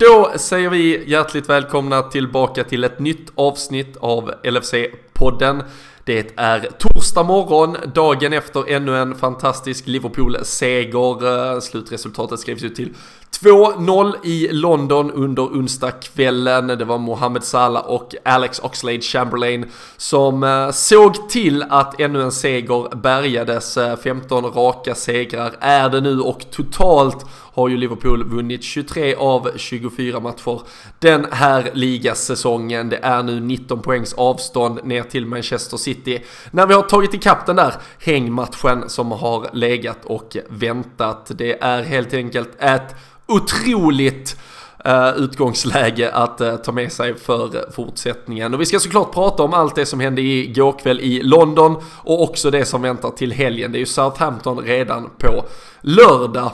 Då säger vi hjärtligt välkomna tillbaka till ett nytt avsnitt av LFC-podden. Det är torsdag morgon, dagen efter ännu en fantastisk Liverpool-seger. Slutresultatet skrevs ut till 2-0 i London under onsdagskvällen. Det var Mohamed Salah och Alex Oxlade-Chamberlain som eh, såg till att ännu en seger bärgades. Eh, 15 raka segrar är det nu och totalt har ju Liverpool vunnit 23 av 24 matcher den här ligasäsongen. Det är nu 19 poängs avstånd ner till Manchester City. När vi har tagit ikapp den där hängmatchen som har legat och väntat. Det är helt enkelt ett otroligt Uh, utgångsläge att uh, ta med sig för fortsättningen. Och vi ska såklart prata om allt det som hände igår kväll i London och också det som väntar till helgen. Det är ju Southampton redan på lördag.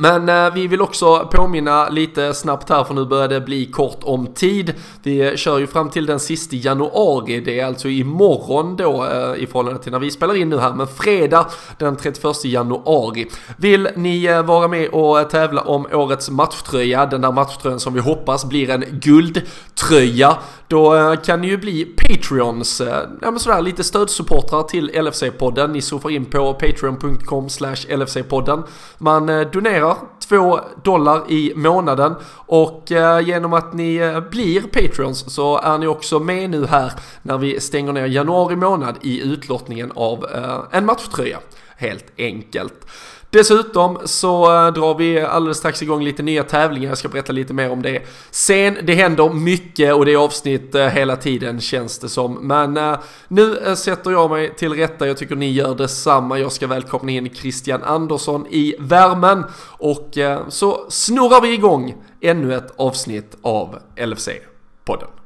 Men eh, vi vill också påminna lite snabbt här för nu börjar det bli kort om tid. Vi kör ju fram till den sista januari, det är alltså imorgon då eh, i förhållande till när vi spelar in nu här, men fredag den 31 januari. Vill ni eh, vara med och eh, tävla om årets matchtröja, den där matchtröjan som vi hoppas blir en guldtröja, då eh, kan ni ju bli Patreons, eh, ja men sådär lite stödsupportrar till LFC-podden. Ni surfar in på patreon.com slash LFC-podden. Man eh, donerar donerar 2 dollar i månaden och eh, genom att ni eh, blir Patreons så är ni också med nu här när vi stänger ner januari månad i utlottningen av eh, en matchtröja. Helt enkelt. Dessutom så eh, drar vi alldeles strax igång lite nya tävlingar, jag ska berätta lite mer om det sen. Det händer mycket och det är avsnitt eh, hela tiden känns det som. Men eh, nu sätter jag mig till rätta, jag tycker ni gör detsamma. Jag ska välkomna in Christian Andersson i värmen och så snurrar vi igång ännu ett avsnitt av LFC-podden.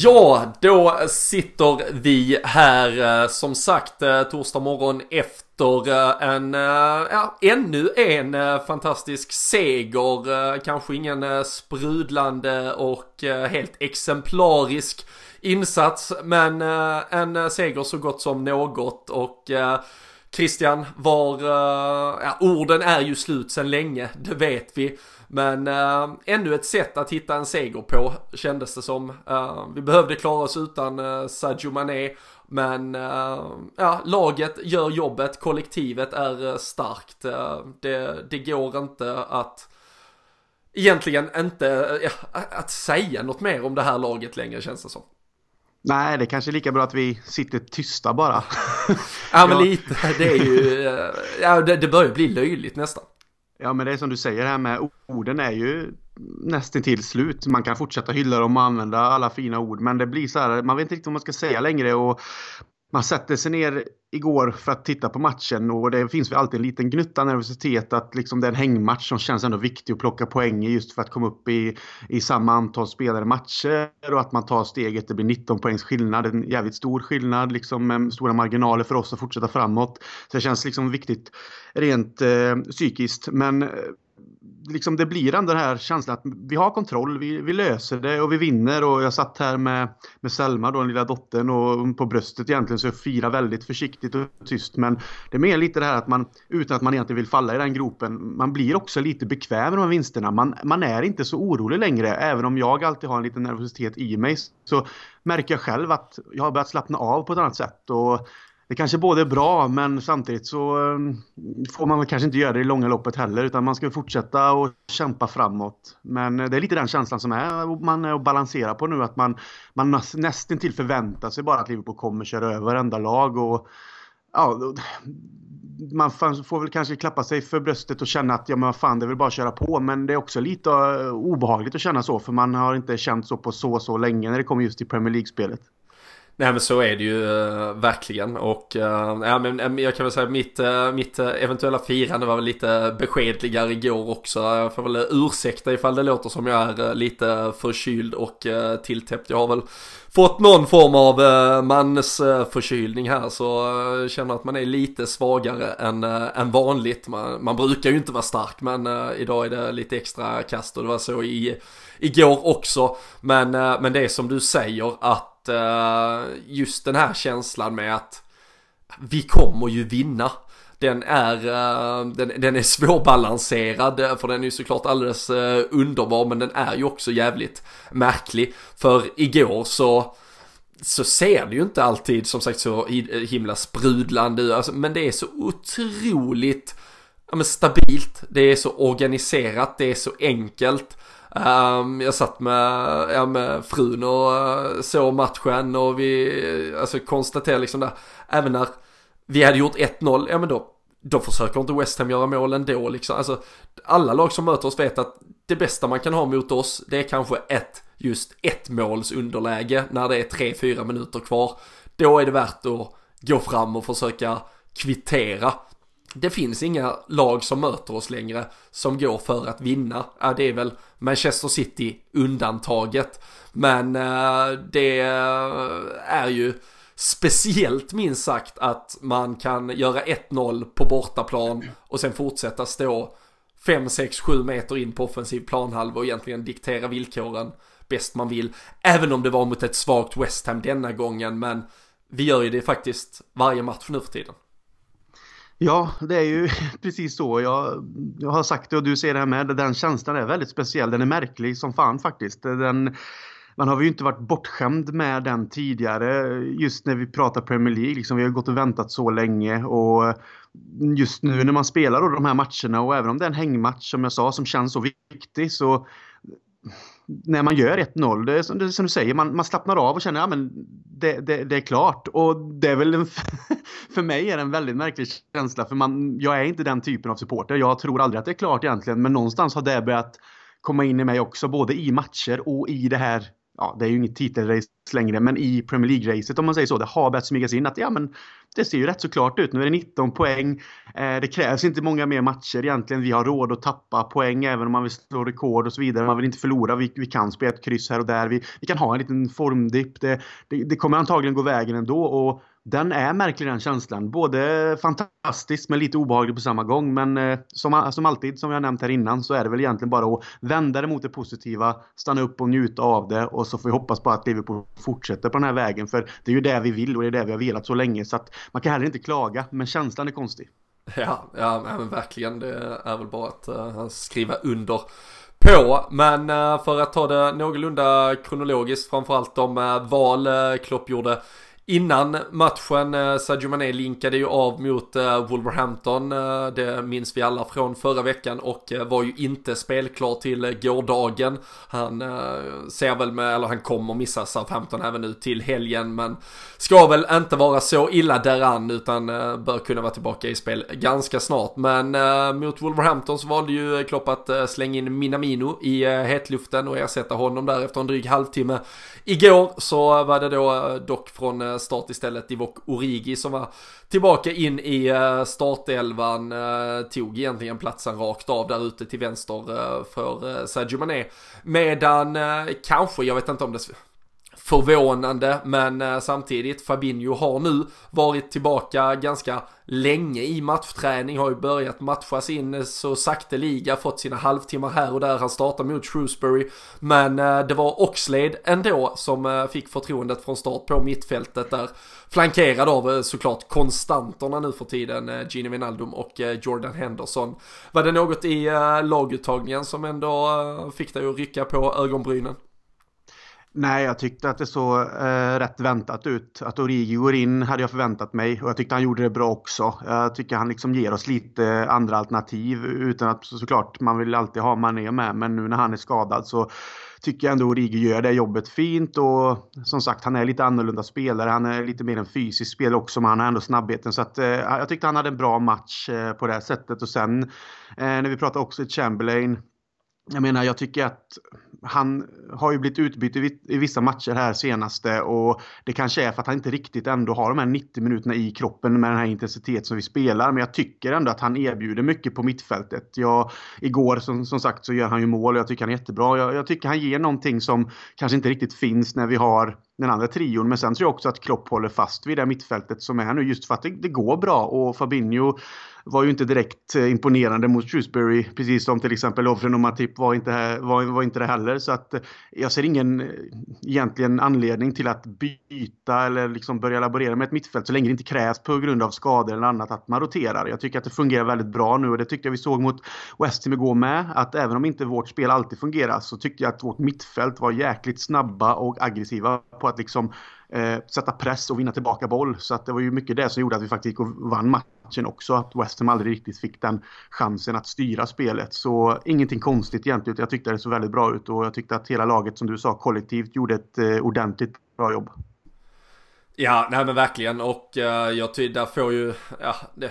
Ja, då sitter vi här eh, som sagt eh, torsdag morgon efter eh, en, ja, ännu en fantastisk seger. Kanske ingen sprudlande och helt exemplarisk insats, men en seger så gott som något och Christian, var, ja, orden är ju slut sedan länge, det vet vi. Men äh, ännu ett sätt att hitta en seger på kändes det som. Äh, vi behövde klara oss utan äh, Sadio Mané. Men ja, laget gör jobbet, kollektivet är starkt. det, det går inte att egentligen inte ja, att säga något mer om det här laget längre känns det som. Nej, det är kanske är lika bra att vi sitter tysta bara. ja, men lite. Det är ju, ja, det, det börjar bli löjligt nästan. Ja men det är som du säger här med orden är ju nästan till slut. Man kan fortsätta hylla dem och använda alla fina ord men det blir så här, man vet inte riktigt vad man ska säga längre och man sätter sig ner igår för att titta på matchen och det finns väl alltid en liten gnutta nervositet att liksom det är en hängmatch som känns ändå viktig att plocka poäng i just för att komma upp i, i samma antal spelade matcher och att man tar steget. Det blir 19 poängs skillnad, en jävligt stor skillnad liksom med stora marginaler för oss att fortsätta framåt. Så det känns liksom viktigt rent eh, psykiskt men eh, liksom det blir ändå den här känslan att vi har kontroll, vi, vi löser det och vi vinner. Och jag satt här med, med Selma, då, den lilla dottern, och på bröstet egentligen så jag firar väldigt försiktigt och tyst. Men det är mer lite det här att man, utan att man egentligen vill falla i den gropen, man blir också lite bekväm med de här vinsterna. Man, man är inte så orolig längre, även om jag alltid har en liten nervositet i mig. Så märker jag själv att jag har börjat slappna av på ett annat sätt. Och det kanske både är bra men samtidigt så ehm, får man väl kanske inte göra det i långa loppet heller utan man ska fortsätta och kämpa framåt. Men eh, det är lite den känslan som är, man är och balanserar på nu att man, man nästan till förväntar sig bara att Liverpool kommer köra över varenda lag och ja, man får väl kanske klappa sig för bröstet och känna att ja men vad fan det är väl bara att köra på men det är också lite eh, obehagligt att känna så för man har inte känt så på så så länge när det kommer just till Premier League-spelet. Nej men så är det ju äh, verkligen och äh, ja, men, eh, jag kan väl säga mitt, äh, mitt eventuella firande var väl lite beskedligare igår också. Jag får väl ursäkta ifall det låter som jag är lite förkyld och tilltäppt. Jag har väl fått någon form av äh, mansförkylning här så äh, känner att man är lite svagare än, äh, än vanligt. Man, man brukar ju inte vara stark men äh, idag är det lite extra kast och det var så i, igår också. Men, men det är som du säger att Eh, just den här känslan med att vi kommer ju vinna den är, eh, den, den är svårbalanserad för den är ju såklart alldeles eh, underbar men den är ju också jävligt märklig. För igår så så ser det ju inte alltid som sagt så himla sprudlande ut, alltså, men det är så otroligt ja, men stabilt, det är så organiserat, det är så enkelt. Um, jag satt med, ja, med frun och uh, såg matchen och vi alltså, konstaterade liksom där, även när vi hade gjort 1-0, ja men då, då försöker inte West Ham göra mål ändå liksom. Alltså, alla lag som möter oss vet att det bästa man kan ha mot oss, det är kanske ett, just ett måls underläge när det är 3-4 minuter kvar. Då är det värt att gå fram och försöka kvittera. Det finns inga lag som möter oss längre som går för att vinna. Ja, det är väl Manchester City undantaget. Men eh, det eh, är ju speciellt minst sagt att man kan göra 1-0 på bortaplan och sen fortsätta stå 5, 6, 7 meter in på offensiv planhalva och egentligen diktera villkoren bäst man vill. Även om det var mot ett svagt West Ham denna gången men vi gör ju det faktiskt varje match nu för tiden. Ja, det är ju precis så. Jag, jag har sagt det och du ser det här med. Den känslan är väldigt speciell. Den är märklig som fan faktiskt. Den, man har ju inte varit bortskämd med den tidigare. Just när vi pratar Premier League. Liksom, vi har gått och väntat så länge. Och just nu när man spelar då de här matcherna och även om det är en hängmatch som jag sa som känns så viktig så när man gör 1-0, det är som, det som, du säger, man, man slappnar av och känner att ja, det, det, det, är klart. Och det är väl en, för mig är det en väldigt märklig känsla för man, jag är inte den typen av supporter. Jag tror aldrig att det är klart egentligen men någonstans har det börjat komma in i mig också både i matcher och i det här ja, det är ju inget titelrace längre, men i Premier League-racet om man säger så, det har börjat smygas in att ja, men det ser ju rätt så klart ut. Nu är det 19 poäng. Eh, det krävs inte många mer matcher egentligen. Vi har råd att tappa poäng även om man vill slå rekord och så vidare. Man vill inte förlora. Vi, vi kan spela ett kryss här och där. Vi, vi kan ha en liten formdipp. Det, det, det kommer antagligen gå vägen ändå och den är märklig den känslan. Både fantastisk men lite obehaglig på samma gång. Men eh, som, som alltid, som jag nämnt här innan, så är det väl egentligen bara att vända det mot det positiva, stanna upp och njuta av det och så får vi hoppas på att Liverpool fortsätter på den här vägen. För det är ju det vi vill och det är det vi har velat så länge. Så att man kan heller inte klaga, men känslan är konstig. Ja, ja men verkligen. Det är väl bara att uh, skriva under på. Men uh, för att ta det någorlunda kronologiskt, framförallt de uh, val eh, Klopp gjorde Innan matchen, eh, Sadio Mané linkade ju av mot eh, Wolverhampton, eh, det minns vi alla från förra veckan och var ju inte spelklar till gårdagen. Han ser väl med, eller han kommer missa Southampton även nu till helgen men ska väl inte vara så illa däran utan bör kunna vara tillbaka i spel ganska snart. Men mot Wolverhampton så valde ju Klopp att slänga in Minamino i hetluften och ersätta honom där efter en dryg halvtimme. Igår så var det då dock från start istället. Divok Origi som var tillbaka in i eh, startelvan. Eh, tog egentligen platsen rakt av där ute till vänster eh, för Sadio Mané. Medan kanske, jag vet inte om det förvånande men eh, samtidigt Fabinho har nu varit tillbaka ganska länge i matchträning, har ju börjat matchas in eh, så sakteliga, fått sina halvtimmar här och där, han startar mot Shrewsbury men eh, det var Oxlade ändå som fick förtroendet från start på mittfältet där flankerad av såklart konstanterna nu för tiden, Gini Wijnaldum och Jordan Henderson. Var det något i laguttagningen som ändå fick dig att rycka på ögonbrynen? Nej, jag tyckte att det såg eh, rätt väntat ut. Att Origi går in hade jag förväntat mig och jag tyckte han gjorde det bra också. Jag tycker han liksom ger oss lite eh, andra alternativ utan att såklart man vill alltid ha Mané med men nu när han är skadad så tycker jag ändå Origi gör det jobbet fint och som sagt han är lite annorlunda spelare. Han är lite mer en fysisk spelare också men han har ändå snabbheten så att eh, jag tyckte han hade en bra match eh, på det här sättet och sen eh, när vi pratar också i Chamberlain jag menar, jag tycker att han har ju blivit utbytt i vissa matcher här senaste och det kanske är för att han inte riktigt ändå har de här 90 minuterna i kroppen med den här intensiteten som vi spelar. Men jag tycker ändå att han erbjuder mycket på mittfältet. Jag, igår som, som sagt så gör han ju mål och jag tycker han är jättebra. Jag, jag tycker han ger någonting som kanske inte riktigt finns när vi har den andra trion. Men sen tror jag också att Klopp håller fast vid det mittfältet som är nu just för att det, det går bra och Fabinho var ju inte direkt eh, imponerande mot Shrewsbury, precis som till exempel Lovren och Matip var inte, var, var inte det heller. Så att eh, jag ser ingen eh, egentligen anledning till att byta eller liksom börja laborera med ett mittfält så länge det inte krävs på grund av skador eller annat att man roterar. Jag tycker att det fungerar väldigt bra nu och det tyckte jag vi såg mot West Ham igår med. Att även om inte vårt spel alltid fungerar så tyckte jag att vårt mittfält var jäkligt snabba och aggressiva på att liksom eh, sätta press och vinna tillbaka boll. Så att det var ju mycket det som gjorde att vi faktiskt gick och vann matchen också. Att West Ham aldrig riktigt fick den chansen att styra spelet. Så ingenting konstigt egentligen. Jag tyckte det såg väldigt bra ut och jag tyckte att hela laget som du sa kollektivt gjorde ett eh, ordentligt bra jobb. Ja, nej men verkligen och uh, jag tycker där får ju, ja det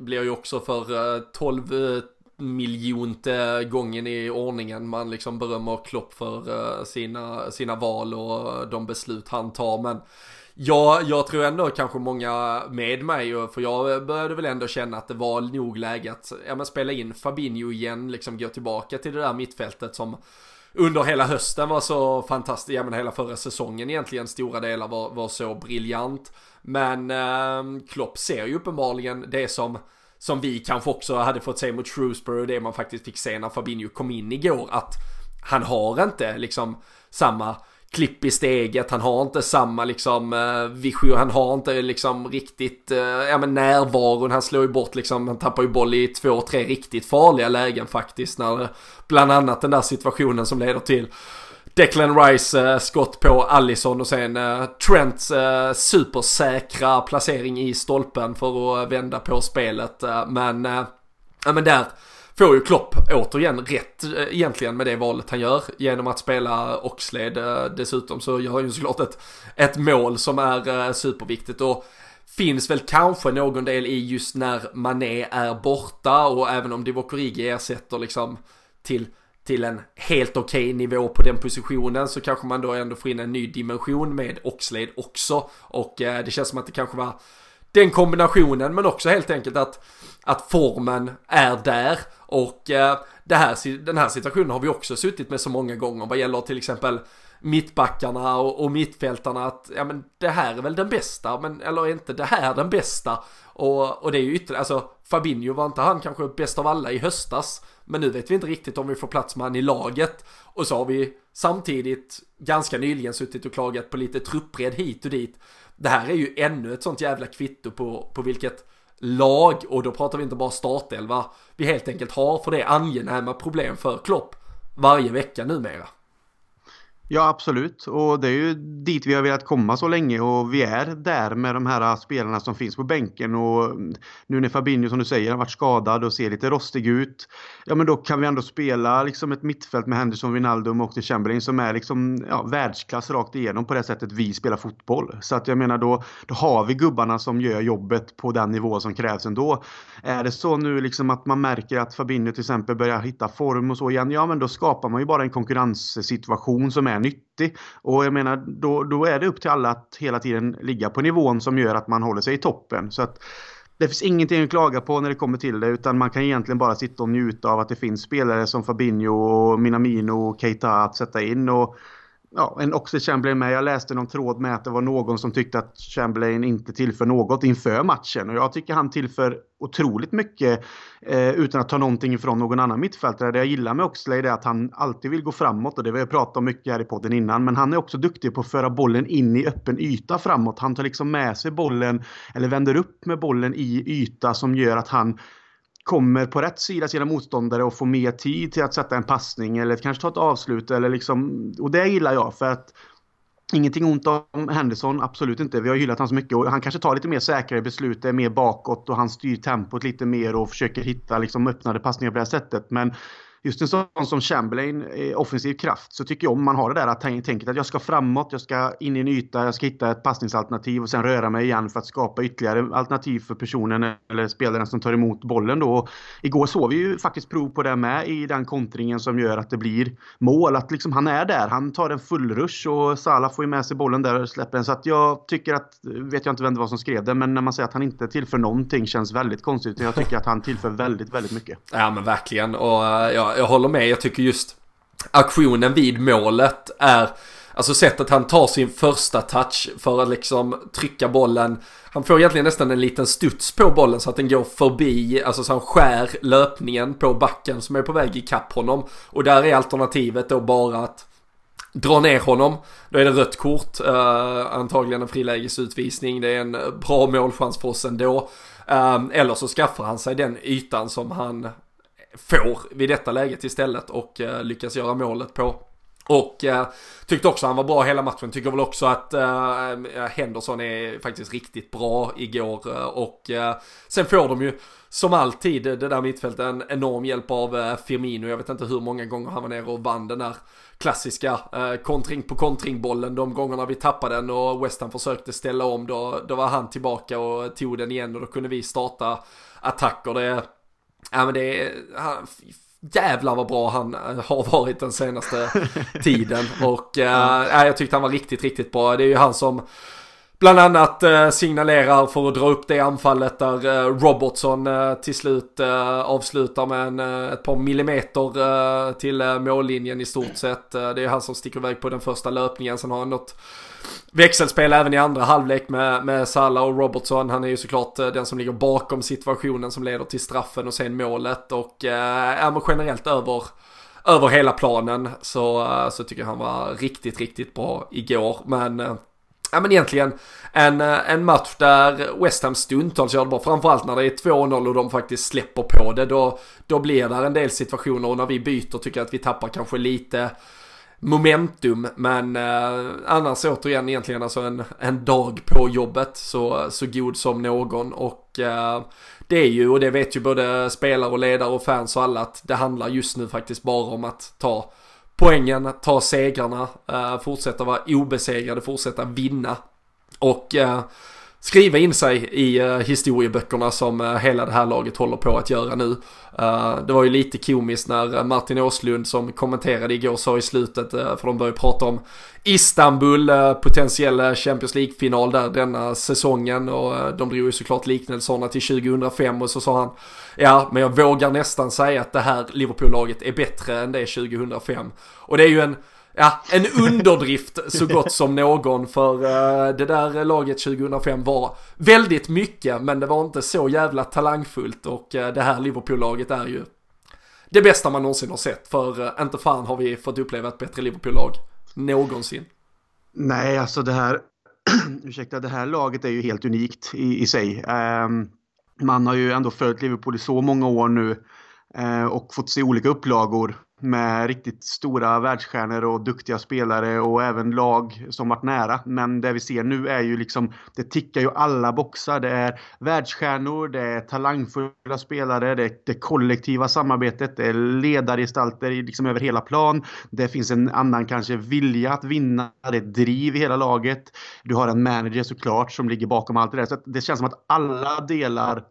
blir ju också för uh, 12 uh, miljonte gången i ordningen man liksom berömmer Klopp för eh, sina, sina val och de beslut han tar. Men ja, jag tror ändå kanske många med mig, för jag började väl ändå känna att det var nog läge att ja, men spela in Fabinho igen, liksom gå tillbaka till det där mittfältet som under hela hösten var så fantastiskt, ja men hela förra säsongen egentligen stora delar var, var så briljant. Men eh, Klopp ser ju uppenbarligen det som som vi kanske också hade fått se mot Shrewsbury och det man faktiskt fick se när Fabinho kom in igår att han har inte liksom samma klipp i steget, han har inte samma liksom uh, vision, han har inte liksom riktigt, eh, ja men närvaron, han slår ju bort liksom, han tappar ju boll i två, tre riktigt farliga lägen faktiskt när bland annat den där situationen som leder till Declan Rice eh, skott på Allison och sen eh, Trents eh, supersäkra placering i stolpen för att vända på spelet. Men, ja men där får ju Klopp återigen rätt egentligen med det valet han gör genom att spela Oxlade. Dessutom så gör han ju såklart ett, ett mål som är superviktigt och finns väl kanske någon del i just när Mané är borta och även om Divock Origi ersätter liksom till till en helt okej okay nivå på den positionen så kanske man då ändå får in en ny dimension med Oxlade också. Och eh, det känns som att det kanske var den kombinationen men också helt enkelt att, att formen är där. Och eh, det här, den här situationen har vi också suttit med så många gånger vad gäller till exempel mittbackarna och, och mittfältarna att ja men det här är väl den bästa men eller är inte det här den bästa och, och det är ju ytterligare alltså Fabinho var inte han kanske bäst av alla i höstas men nu vet vi inte riktigt om vi får plats med han i laget. Och så har vi samtidigt ganska nyligen suttit och klagat på lite truppred hit och dit. Det här är ju ännu ett sånt jävla kvitto på, på vilket lag, och då pratar vi inte bara startelva, vi helt enkelt har för det angenäma problem för Klopp varje vecka numera. Ja, absolut. Och det är ju dit vi har velat komma så länge och vi är där med de här spelarna som finns på bänken. Och nu när Fabinho, som du säger, har varit skadad och ser lite rostig ut. Ja, men då kan vi ändå spela liksom ett mittfält med Henderson, Wijnaldum och Chamberlain som är liksom ja, världsklass rakt igenom på det sättet vi spelar fotboll. Så att jag menar då, då har vi gubbarna som gör jobbet på den nivå som krävs ändå. Är det så nu liksom att man märker att Fabinho till exempel börjar hitta form och så igen, ja men då skapar man ju bara en konkurrenssituation som är nyttig. Och jag menar, då, då är det upp till alla att hela tiden ligga på nivån som gör att man håller sig i toppen. Så att det finns ingenting att klaga på när det kommer till det utan man kan egentligen bara sitta och njuta av att det finns spelare som Fabinho och Minamino och Keita att sätta in. Och ja, en också Chamberlain med. Jag läste någon tråd med att det var någon som tyckte att Chamberlain inte tillför något inför matchen. Och jag tycker han tillför otroligt mycket eh, utan att ta någonting ifrån någon annan mittfältare. Det jag gillar med Oxley är att han alltid vill gå framåt och det har vi pratat om mycket här i podden innan. Men han är också duktig på att föra bollen in i öppen yta framåt. Han tar liksom med sig bollen eller vänder upp med bollen i yta som gör att han kommer på rätt sida sina motståndare och får mer tid till att sätta en passning eller kanske ta ett avslut. Eller liksom, och det gillar jag för att Ingenting ont om Henderson, absolut inte. Vi har hyllat honom så mycket och han kanske tar lite mer säkrare beslut, är mer bakåt och han styr tempot lite mer och försöker hitta liksom öppnade passningar på det här sättet. Men just en sån som Chamberlain, eh, offensiv kraft, så tycker jag om man har det där att tänket att jag ska framåt, jag ska in i en yta, jag ska hitta ett passningsalternativ och sen röra mig igen för att skapa ytterligare alternativ för personen eller spelaren som tar emot bollen då. Igår såg vi ju faktiskt prov på det med i den kontringen som gör att det blir mål. Att liksom han är där, han tar en full rush och Salah får ju med sig bollen där och släpper den. Så att jag tycker att, vet jag inte vem det var som skrev det, men när man säger att han inte tillför någonting känns väldigt konstigt. Jag tycker att han tillför väldigt, väldigt mycket. Ja men verkligen och eh, ja, jag håller med. Jag tycker just aktionen vid målet är Alltså sättet han tar sin första touch för att liksom trycka bollen. Han får egentligen nästan en liten studs på bollen så att den går förbi, alltså så han skär löpningen på backen som är på väg ikapp honom. Och där är alternativet då bara att dra ner honom. Då är det rött kort, uh, antagligen en frilägesutvisning. Det är en bra målchans för oss ändå. Uh, eller så skaffar han sig den ytan som han får vid detta läget istället och eh, lyckas göra målet på. Och eh, tyckte också han var bra hela matchen. Tycker väl också att eh, Henderson är faktiskt riktigt bra igår. Eh, och eh, sen får de ju som alltid det där mittfältet en enorm hjälp av eh, Firmino. Jag vet inte hur många gånger han var nere och vann den där klassiska eh, kontring på kontringbollen. De gångerna vi tappade den och West Ham försökte ställa om då, då var han tillbaka och tog den igen och då kunde vi starta attacker. Det, ja men det är, jävlar vad bra han eh, har varit den senaste tiden. Och äh, jag tyckte han var riktigt, riktigt bra. Det är ju han som bland annat eh, signalerar för att dra upp det anfallet där äh, Robertson eh, till slut avslutar med en, ett par millimeter till mållinjen i stort sett. det är han som sticker iväg på den första löpningen. Sen har han något växelspel även i andra halvlek med, med Salah och Robertson. Han är ju såklart eh, den som ligger bakom situationen som leder till straffen och sen målet. Och eh, generellt över, över hela planen så, så tycker jag han var riktigt, riktigt bra igår. Men Ja men egentligen en, eh, en match där West Ham stundtals gör det bra. Framförallt när det är 2-0 och de faktiskt släpper på det. Då, då blir det en del situationer och när vi byter tycker jag att vi tappar kanske lite momentum. Men eh, annars återigen egentligen alltså en, en dag på jobbet så, så god som någon. Och eh, det är ju, och det vet ju både spelare och ledare och fans och alla att det handlar just nu faktiskt bara om att ta poängen, ta segrarna, eh, fortsätta vara obesegrade, fortsätta vinna. Och eh, skriva in sig i uh, historieböckerna som uh, hela det här laget håller på att göra nu. Uh, det var ju lite komiskt när Martin Åslund som kommenterade igår sa i slutet, för de började prata om Istanbul, potentiell Champions League-final där denna säsongen och de drog ju såklart liknelserna till 2005 och så sa han Ja, men jag vågar nästan säga att det här Liverpool-laget är bättre än det 2005. Och det är ju en ja, en underdrift så gott som någon för uh, det där laget 2005 var väldigt mycket men det var inte så jävla talangfullt och uh, det här Liverpool-laget är ju det bästa man någonsin har sett för uh, inte fan har vi fått uppleva ett bättre Liverpool-lag någonsin. Nej, alltså det här, ursäkta, det här laget är ju helt unikt i, i sig. Um, man har ju ändå följt Liverpool i så många år nu och fått se olika upplagor med riktigt stora världsstjärnor och duktiga spelare och även lag som varit nära. Men det vi ser nu är ju liksom, det tickar ju alla boxar. Det är världsstjärnor, det är talangfulla spelare, det är det kollektiva samarbetet, det är ledargestalter liksom över hela plan. Det finns en annan kanske vilja att vinna, det är driv i hela laget. Du har en manager såklart som ligger bakom allt det där. Så det känns som att alla delar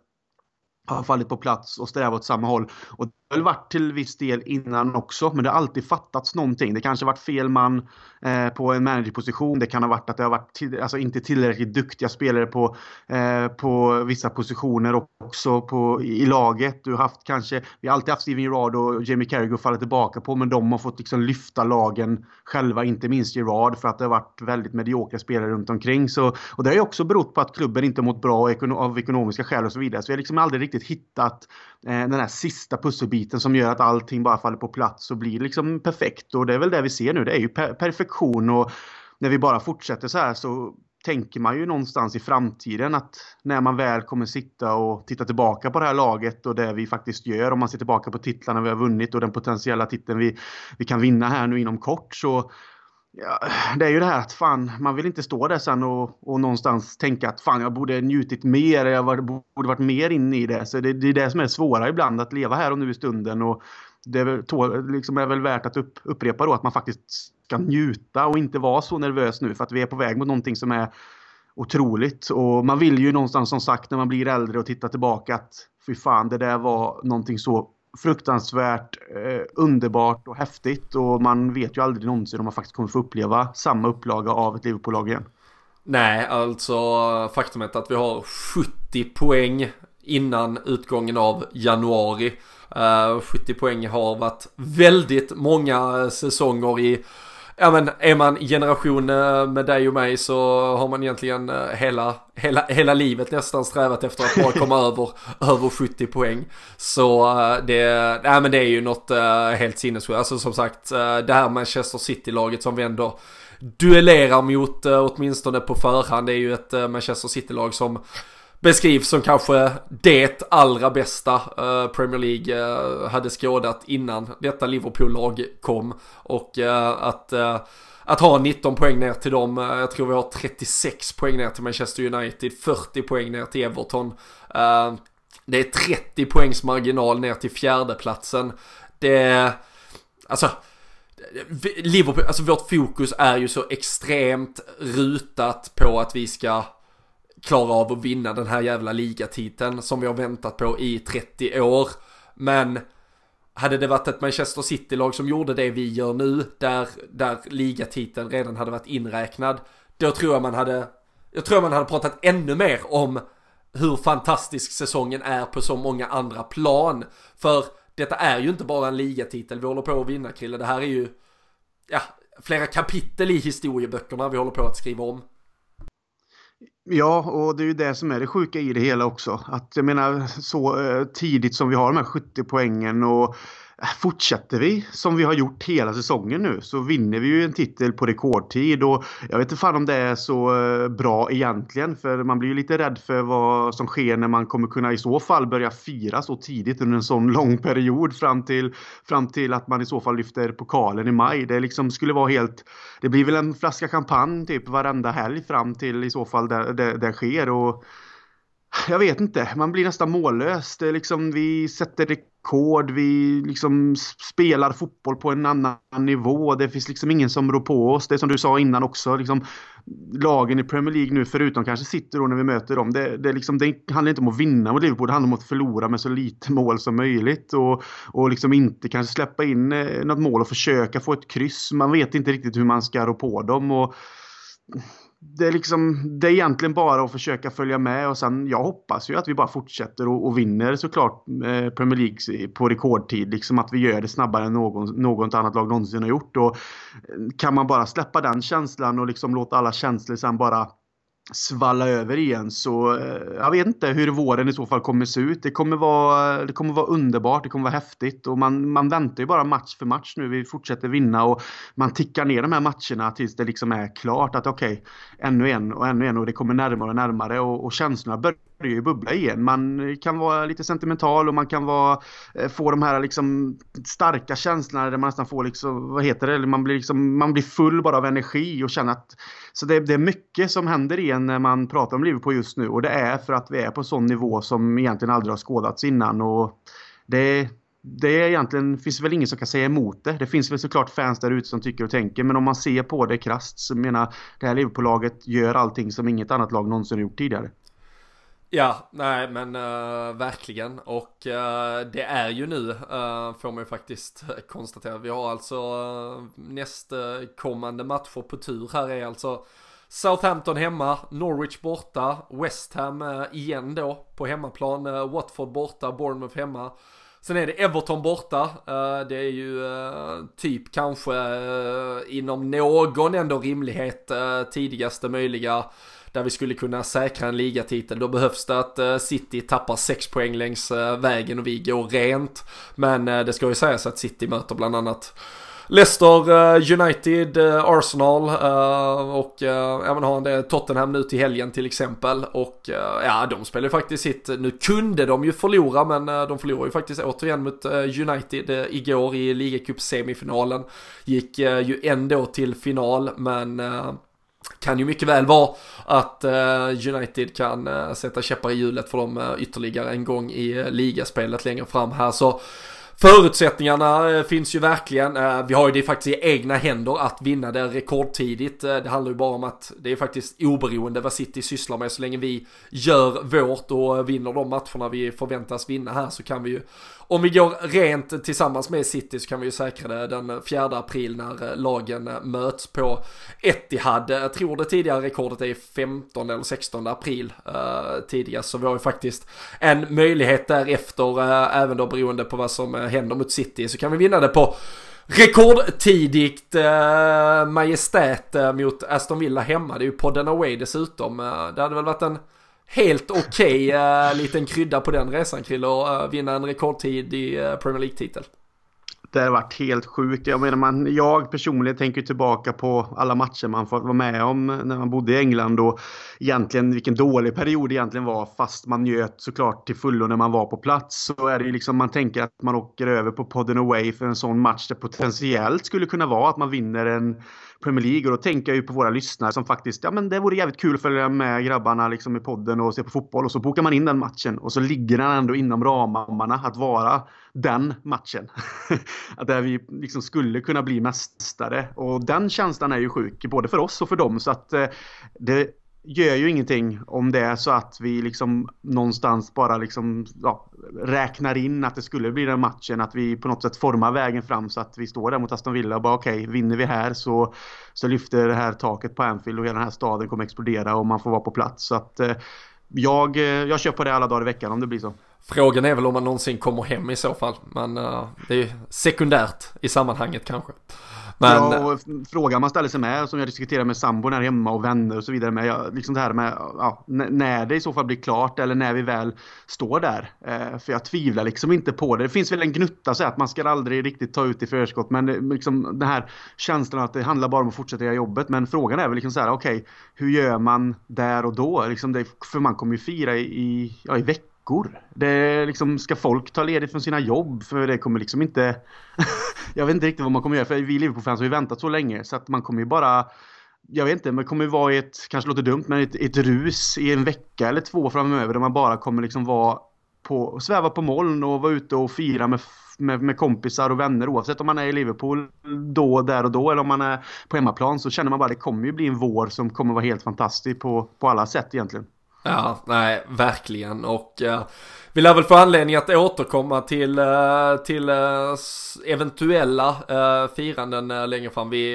har fallit på plats och strävat åt samma håll. Och det har väl varit till viss del innan också, men det har alltid fattats någonting. Det kanske har varit fel man eh, på en managerposition. Det kan ha varit att det har varit till, alltså inte tillräckligt duktiga spelare på, eh, på vissa positioner också på, i laget. Du har haft kanske, vi har alltid haft Steven Gerrard och Jamie Carragher att falla tillbaka på, men de har fått liksom lyfta lagen själva, inte minst Gerrard, för att det har varit väldigt mediokra spelare runt omkring. Så, och det har ju också berott på att klubben inte mått bra av ekonomiska skäl och så vidare. Så vi har liksom aldrig riktigt hittat eh, den här sista pusselbiten som gör att allting bara faller på plats och blir liksom perfekt. Och det är väl det vi ser nu. Det är ju per perfektion och när vi bara fortsätter så här så tänker man ju någonstans i framtiden att när man väl kommer sitta och titta tillbaka på det här laget och det vi faktiskt gör, om man ser tillbaka på titlarna vi har vunnit och den potentiella titeln vi, vi kan vinna här nu inom kort så Ja, det är ju det här att fan, man vill inte stå där sen och, och någonstans tänka att fan, jag borde njutit mer, jag borde varit mer inne i det. Så det, det är det som är svåra ibland, att leva här och nu i stunden. Och det är väl, liksom är väl värt att upp, upprepa då att man faktiskt ska njuta och inte vara så nervös nu för att vi är på väg mot någonting som är otroligt. Och man vill ju någonstans som sagt när man blir äldre och tittar tillbaka att fy fan, det där var någonting så fruktansvärt eh, underbart och häftigt och man vet ju aldrig någonsin om man faktiskt kommer få uppleva samma upplaga av ett Liverpool-lag igen. Nej, alltså faktumet att vi har 70 poäng innan utgången av januari. Uh, eh, 70 poäng har varit väldigt många säsonger i ja men är man generation eh, med dig och mig så har man egentligen eh, hela, hela, hela livet nästan strävat efter att bara komma över, över 70 poäng. Så eh, det, nej men det är ju något helt sinnessjukt. Alltså som sagt, det här Manchester City-laget som vi ändå duellerar mot åtminstone på förhand. Det är ju ett Manchester City-lag som beskrivs som kanske det allra bästa eh, Premier League eh, hade skådat innan detta Liverpool-lag kom. Och eh, att, eh, att ha 19 poäng ner till dem, eh, jag tror vi har 36 poäng ner till Manchester United, 40 poäng ner till Everton. Eh, det är 30 poängs marginal ner till fjärdeplatsen. Det är, alltså, Liverpool, alltså vårt fokus är ju så extremt rutat på att vi ska klara av att vinna den här jävla ligatiteln som vi har väntat på i 30 år. Men hade det varit ett Manchester City-lag som gjorde det vi gör nu, där, där ligatiteln redan hade varit inräknad, då tror jag man hade, jag tror man hade pratat ännu mer om hur fantastisk säsongen är på så många andra plan. För detta är ju inte bara en ligatitel vi håller på att vinna Krille, det här är ju, ja, flera kapitel i historieböckerna vi håller på att skriva om. Ja, och det är ju det som är det sjuka i det hela också. Att jag menar så eh, tidigt som vi har de här 70 poängen och Äh, fortsätter vi som vi har gjort hela säsongen nu så vinner vi ju en titel på rekordtid och jag vet inte fan om det är så eh, bra egentligen för man blir ju lite rädd för vad som sker när man kommer kunna i så fall börja fira så tidigt under en sån lång period fram till, fram till att man i så fall lyfter pokalen i maj. Det liksom skulle vara helt, det blir väl en flaska champagne typ varenda helg fram till i så fall det, det, det sker och jag vet inte, man blir nästan mållös. Det är liksom, vi sätter rekord, vi liksom spelar fotboll på en annan nivå. Det finns liksom ingen som rår på oss. Det som du sa innan också, liksom, lagen i Premier League nu, förutom kanske City då när vi möter dem, det, det, liksom, det handlar inte om att vinna mot Liverpool, det handlar om att förlora med så lite mål som möjligt. Och, och liksom inte kanske släppa in eh, något mål och försöka få ett kryss. Man vet inte riktigt hur man ska rå på dem. Och, det är, liksom, det är egentligen bara att försöka följa med och sen jag hoppas ju att vi bara fortsätter och, och vinner såklart eh, Premier League på rekordtid. Liksom att vi gör det snabbare än någon, något annat lag någonsin har gjort. Och eh, kan man bara släppa den känslan och liksom låta alla känslor sen bara svalla över igen så eh, jag vet inte hur våren i så fall kommer se ut. Det kommer vara, det kommer vara underbart, det kommer vara häftigt och man, man väntar ju bara match för match nu. Vi fortsätter vinna och man tickar ner de här matcherna tills det liksom är klart att okej, okay, ännu en och ännu en och det kommer närmare och närmare och, och känslorna börjar ju bubbla igen. Man kan vara lite sentimental och man kan vara, eh, få de här liksom starka känslorna där man nästan får liksom, vad heter det, man blir, liksom, man blir full bara av energi och känner att så det, det, är mycket som händer igen när man pratar om Liverpool just nu och det är för att vi är på sån nivå som egentligen aldrig har skådats innan och det, det är egentligen, finns väl ingen som kan säga emot det. Det finns väl såklart fans där ute som tycker och tänker men om man ser på det krasst så menar det här Liverpool-laget gör allting som inget annat lag någonsin har gjort tidigare. Ja, nej men uh, verkligen och uh, det är ju nu uh, får man ju faktiskt konstatera. Vi har alltså uh, nästkommande matcher på tur här är alltså Southampton hemma, Norwich borta, West Ham igen då på hemmaplan, Watford borta, Bournemouth hemma. Sen är det Everton borta, det är ju typ kanske inom någon ändå rimlighet tidigaste möjliga där vi skulle kunna säkra en ligatitel. Då behövs det att eh, City tappar 6 poäng längs eh, vägen och vi går rent. Men eh, det ska ju sägas att City möter bland annat Leicester, United, Arsenal och jag har det Tottenham nu till helgen till exempel. Och ja, de spelar ju faktiskt sitt, nu kunde de ju förlora men de förlorade ju faktiskt återigen mot United igår i ligacup-semifinalen. Gick ju ändå till final men kan ju mycket väl vara att eh, United kan eh, sätta käppar i hjulet för dem eh, ytterligare en gång i ligaspelet längre fram här. Så Förutsättningarna finns ju verkligen. Vi har ju det faktiskt i egna händer att vinna det rekordtidigt. Det handlar ju bara om att det är faktiskt oberoende vad City sysslar med. Så länge vi gör vårt och vinner de matcherna vi förväntas vinna här så kan vi ju om vi går rent tillsammans med City så kan vi ju säkra det den 4 april när eh, lagen eh, möts på Etihad. Jag tror det tidigare rekordet är 15 eller 16 april eh, tidigast. Så vi har ju faktiskt en möjlighet därefter, eh, även då beroende på vad som eh, händer mot City, så kan vi vinna det på Rekordtidigt eh, majestät eh, mot Aston Villa hemma. Det är ju podden away dessutom. Eh, det hade väl varit en helt okej okay, uh, liten krydda på den resan Krille och uh, vinna en rekordtid i uh, Premier League-titel. Det har varit helt sjukt. Jag menar, man, jag personligen tänker tillbaka på alla matcher man fått vara med om när man bodde i England och egentligen vilken dålig period det egentligen var fast man njöt såklart till fullo när man var på plats. Så är det ju liksom man tänker att man åker över på podden away för en sån match där potentiellt skulle kunna vara att man vinner en Premier League och då tänker jag ju på våra lyssnare som faktiskt, ja men det vore jävligt kul att följa med grabbarna liksom i podden och se på fotboll. Och så bokar man in den matchen och så ligger den ändå inom ramarna att vara den matchen. att där vi liksom skulle kunna bli mästare. Och den känslan är ju sjuk både för oss och för dem. Så att eh, det gör ju ingenting om det är så att vi liksom någonstans bara liksom ja, räknar in att det skulle bli den matchen. Att vi på något sätt formar vägen fram så att vi står där mot Aston Villa och bara okej, okay, vinner vi här så, så lyfter det här taket på Anfield och hela den här staden kommer explodera och man får vara på plats. Så att eh, jag, eh, jag kör på det alla dagar i veckan om det blir så. Frågan är väl om man någonsin kommer hem i så fall. Men uh, det är ju sekundärt i sammanhanget kanske. Men... Ja, och frågan man ställer sig med, som jag diskuterar med sambon här hemma och vänner och så vidare med, ja, liksom det här med ja, när det i så fall blir klart eller när vi väl står där. Eh, för jag tvivlar liksom inte på det. Det finns väl en gnutta så att man ska aldrig riktigt ta ut i förskott, men liksom den här känslan att det handlar bara om att fortsätta göra jobbet. Men frågan är väl liksom så här, okej, okay, hur gör man där och då? Liksom det, för man kommer ju fira i, ja, i veckan veckor. Det liksom, ska folk ta ledigt från sina jobb? För det kommer liksom inte... jag vet inte riktigt vad man kommer göra. För vi Liverpool-fans har ju väntat så länge så att man kommer ju bara... Jag vet inte, man kommer ju vara i ett, kanske låter dumt, men ett, ett rus i en vecka eller två framöver där man bara kommer liksom vara på, sväva på moln och vara ute och fira med, med, med, kompisar och vänner oavsett om man är i Liverpool då, där och då eller om man är på hemmaplan så känner man bara att det kommer ju bli en vår som kommer vara helt fantastisk på, på alla sätt egentligen. Ja, nej, verkligen. Och uh, vi lär väl få anledning att återkomma till, uh, till uh, eventuella uh, firanden längre fram. Vi,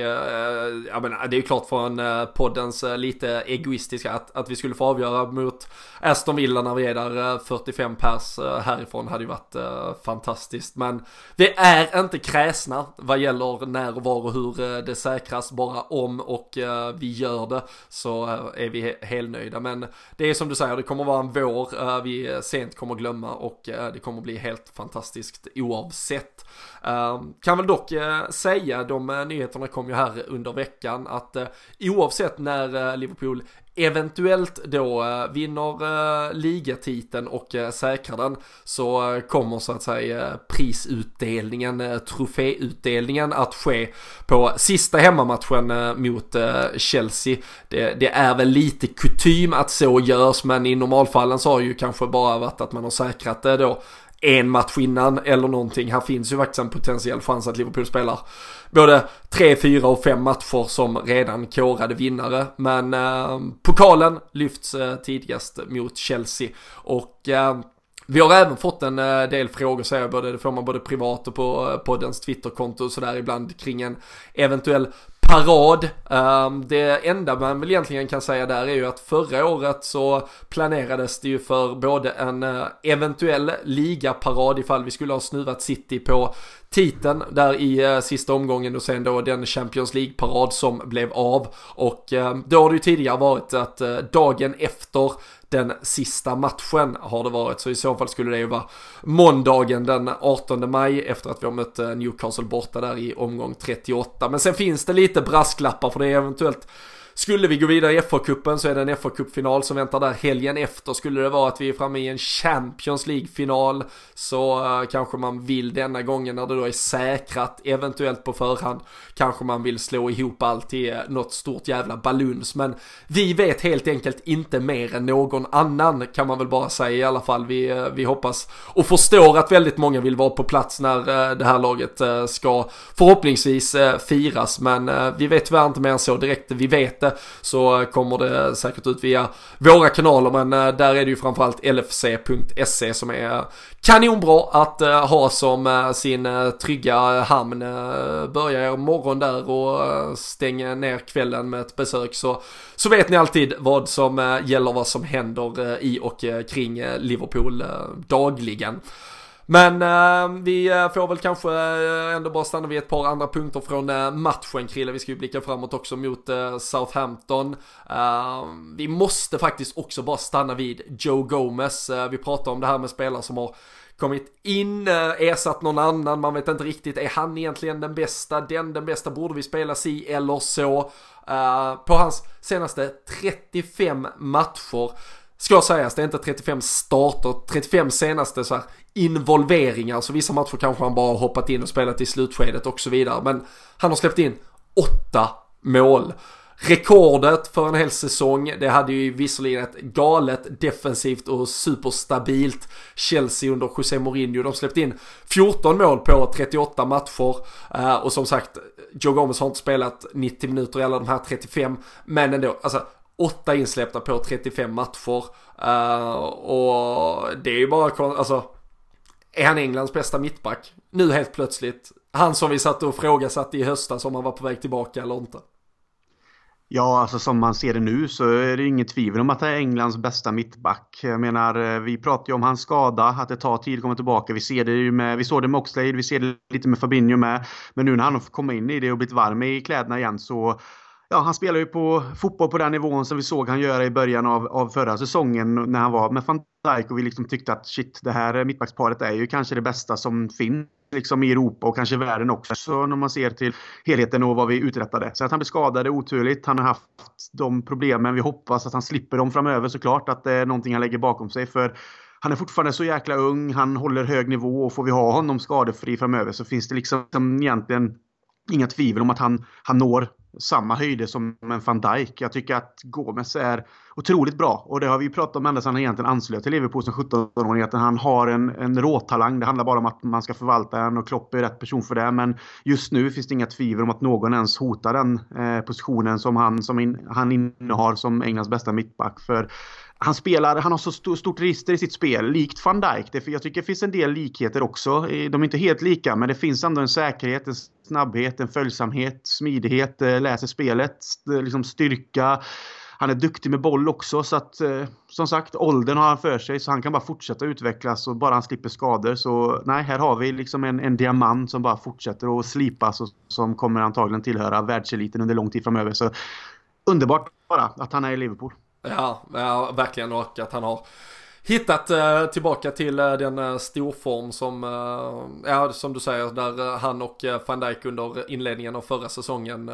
jag menar, det är ju klart från poddens lite egoistiska att, att vi skulle få avgöra mot Aston Villa när vi är där 45 pers härifrån hade ju varit fantastiskt. Men vi är inte kräsna vad gäller när och var och hur det säkras. Bara om och vi gör det så är vi helnöjda. Men det är som du säger, det kommer vara en vår eh, vi sent kommer glömma och eh, det kommer bli helt fantastiskt oavsett. Ehm, kan väl dock eh, säga, de nyheterna kom ju här under veckan, att oavsett när Liverpool eventuellt då eh, vinner eh, ligatiteln och eh, säkrar den så kommer så att säga prisutdelningen, troféutdelningen att ske på sista hemmamatchen mot Chelsea. Det, det, är väl lite kutym att så görs men i normalfallen så har ju kanske bara varit att man har säkrat det då en match innan eller någonting. Här finns ju faktiskt en potentiell chans att Liverpool spelar både tre, fyra och fem matcher som redan korade vinnare. Men eh, pokalen lyfts eh, tidigast mot Chelsea och eh, vi har även fått en eh, del frågor, säger jag, både, det får man både privat och på eh, poddens Twitterkonto och sådär ibland kring en eventuell parad. Eh, det enda man väl egentligen kan säga där är ju att förra året så planerades det ju för både en eh, eventuell ligaparad ifall vi skulle ha snuvat City på titeln där i eh, sista omgången och sen då den Champions League-parad som blev av. Och eh, då har det ju tidigare varit att eh, dagen efter den sista matchen har det varit. Så i så fall skulle det ju vara måndagen den 18 maj efter att vi har mött Newcastle borta där i omgång 38. Men sen finns det lite brasklappar för det är eventuellt skulle vi gå vidare i FA-cupen så är det en FA-cupfinal som väntar där helgen efter. Skulle det vara att vi är framme i en Champions League-final så uh, kanske man vill denna gången när det då är säkrat, eventuellt på förhand, kanske man vill slå ihop allt till eh, något stort jävla baluns. Men vi vet helt enkelt inte mer än någon annan kan man väl bara säga i alla fall. Vi, uh, vi hoppas och förstår att väldigt många vill vara på plats när det här laget ska förhoppningsvis firas. Men vi vet tyvärr inte mer än så direkt. Vi vet inte så kommer det säkert ut via våra kanaler men eh, där är det ju framförallt lfc.se som är kanonbra att eh, ha som eh, sin trygga hamn. Börja er morgon där och stäng ner kvällen med ett besök så, så vet ni alltid vad som gäller vad som händer i och kring Liverpool dagligen. Men eh, vi eh, får väl kanske eh, ändå bara stanna vid ett par andra punkter från eh, matchen Krille. Vi ska ju blicka framåt också mot eh, Southampton. Eh, vi måste faktiskt också bara stanna vid Joe Gomez. vi pratar om det här med spelare som har kommit in, ersatt någon annan, man vet inte riktigt, är han egentligen den bästa, den den bästa, borde vi spela si eller så? på hans senaste 35 matcher Ska sägas, det är inte 35 starter, 35 senaste så här involveringar, så vissa matcher kanske han bara har hoppat in och spelat i slutskedet och så vidare. Men han har släppt in åtta mål. Rekordet för en hel säsong, det hade ju visserligen ett galet defensivt och superstabilt Chelsea under José Mourinho. De släppte in 14 mål på 38 matcher eh, och som sagt, Joe Gomez har inte spelat 90 minuter i alla de här 35, men ändå, alltså åtta insläppta på 35 matcher. Uh, och det är ju bara, alltså, är han Englands bästa mittback? Nu helt plötsligt. Han som vi satt och frågasatte i höstas om han var på väg tillbaka eller inte. Ja, alltså som man ser det nu så är det inget tvivel om att det är Englands bästa mittback. Jag menar, eh, vi pratar ju om hans skada, att det tar tid att komma tillbaka. Vi ser det ju med, vi såg det med Oxlade, vi ser det lite med Fabinho med. Men nu när han har fått komma in i det och blivit varm i kläderna igen så Ja, han spelar ju på fotboll på den nivån som vi såg han göra i början av, av förra säsongen när han var med van Dijk och vi liksom tyckte att shit, det här mittbacksparet är ju kanske det bästa som finns liksom i Europa och kanske världen också. Så när man ser till helheten och vad vi uträttade. Så att han blev skadad är oturligt. Han har haft de problemen. Vi hoppas att han slipper dem framöver såklart. Att det är någonting han lägger bakom sig. För han är fortfarande så jäkla ung. Han håller hög nivå och får vi ha honom skadefri framöver så finns det liksom egentligen inga tvivel om att han, han når samma höjder som en van Dijk. Jag tycker att Gomes är otroligt bra och det har vi pratat om ända sedan han egentligen anslöt till Liverpool som 17-åring. Att han har en, en råtalang. Det handlar bara om att man ska förvalta den och Klopp är rätt person för det. Men just nu finns det inga tvivel om att någon ens hotar den eh, positionen som han, som in, han innehar som Englands bästa mittback. För han spelar, han har så stort, stort register i sitt spel, likt van Dijk. Det, jag tycker det finns en del likheter också. De är inte helt lika, men det finns ändå en säkerhet, en snabbhet, en följsamhet, smidighet, eh, läser spelet, liksom styrka. Han är duktig med boll också så att eh, som sagt åldern har han för sig så han kan bara fortsätta utvecklas och bara han slipper skador så nej här har vi liksom en, en diamant som bara fortsätter att slipas och som kommer antagligen tillhöra världseliten under lång tid framöver. Så underbart bara att han är i Liverpool. Ja, ja verkligen. Och att han har hittat eh, tillbaka till eh, den eh, storform som, eh, ja som du säger, där eh, han och eh, van Dijk under inledningen av förra säsongen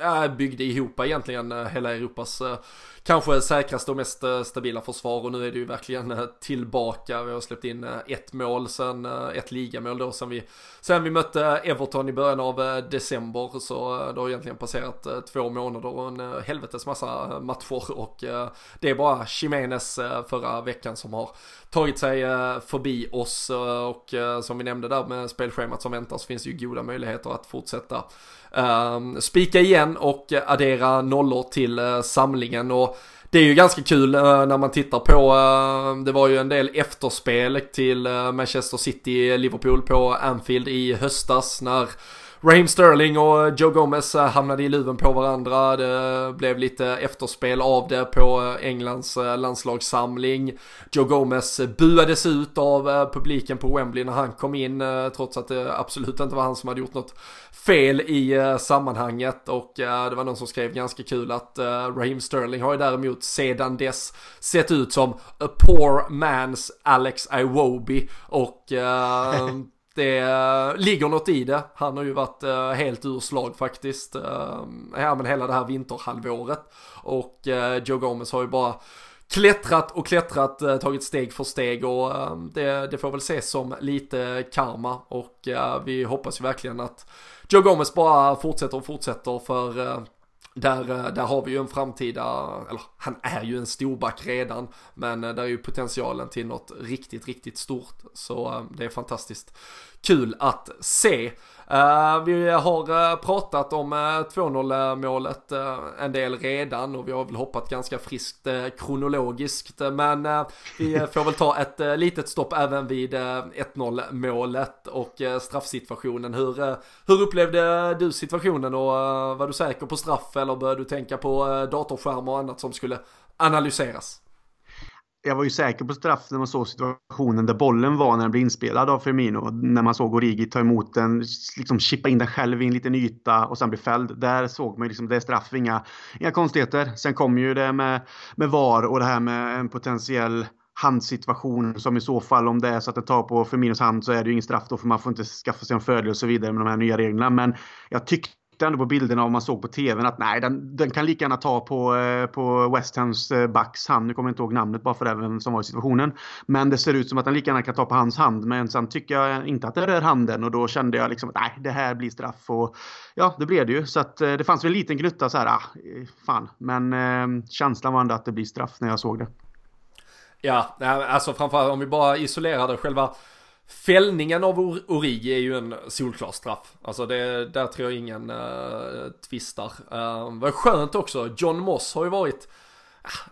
eh, byggde ihop egentligen eh, hela Europas eh, kanske säkraste och mest eh, stabila försvar. Och nu är det ju verkligen eh, tillbaka. Vi har släppt in eh, ett mål sen, ett ligamål då sen vi, sen vi mötte Everton i början av december. Så det har egentligen passerat två månader och en helvetes massa matcher. Och det är bara Chimenez förra veckan som har tagit sig eh, förbi oss eh, och eh, som vi nämnde där med spelschemat som väntar så finns det ju goda möjligheter att fortsätta ehm, spika igen och addera nollor till samlingen. Och det är ju ganska kul när man tittar på, ehm, det var ju en del efterspel till Manchester City, Liverpool på Anfield i höstas när Raheem Sterling och Joe Gomez eh, hamnade i luven på varandra. Det blev lite efterspel av det på eh, Englands eh, landslagssamling. Joe Gomez buades ut av publiken på Wembley när han kom in trots att det absolut inte var han som hade gjort något fel i sammanhanget och det var någon som skrev ganska kul att Raheem Sterling har ju däremot sedan dess sett ut som a poor man's Alex Iwobi och det eh, ligger något i det. Han har ju varit eh, helt ur slag faktiskt. Eh, ja men hela det här vinterhalvåret. Och Joe Gomez har ju bara klättrat och klättrat, tagit steg för steg och det, det får väl ses som lite karma och vi hoppas ju verkligen att Joe Gomez bara fortsätter och fortsätter för där, där har vi ju en framtida, eller han är ju en storback redan, men där är ju potentialen till något riktigt, riktigt stort. Så det är fantastiskt kul att se. Uh, vi har uh, pratat om uh, 2-0 målet en del redan och vi har väl hoppat ganska friskt eh, kronologiskt men vi får väl ta ett litet stopp även vid 1-0 målet och straffsituationen. Hur, hur upplevde du situationen och var du säker på straff eller började du tänka på datorskärmar och annat som skulle analyseras? Jag var ju säker på straff när man såg situationen där bollen var när den blev inspelad av Firmino. När man såg Origi ta emot den, liksom chippa in den själv i en liten yta och sen bli fälld. Där såg man liksom, det är straff, inga, inga konstigheter. Sen kom ju det med, med VAR och det här med en potentiell handsituation som i så fall om det är så att det tar på Firminos hand så är det ju ingen straff då för man får inte skaffa sig en fördel och så vidare med de här nya reglerna. Men jag tyckte ändå på bilderna om man såg på tvn att nej, den, den kan lika gärna ta på, eh, på West Hams eh, backs hand. Nu kommer jag inte ihåg namnet bara för det, vem som var i situationen. Men det ser ut som att den lika gärna kan ta på hans hand. Men sen tycker jag inte att det rör handen och då kände jag liksom att nej, det här blir straff. Och ja, det blev det ju. Så att eh, det fanns väl en liten gnutta så här, ah, fan. Men eh, känslan var ändå att det blir straff när jag såg det. Ja, alltså framförallt om vi bara isolerade själva Fällningen av Origi är ju en solklar straff. Alltså det, där tror jag ingen uh, tvistar. Uh, vad skönt också, John Moss har ju varit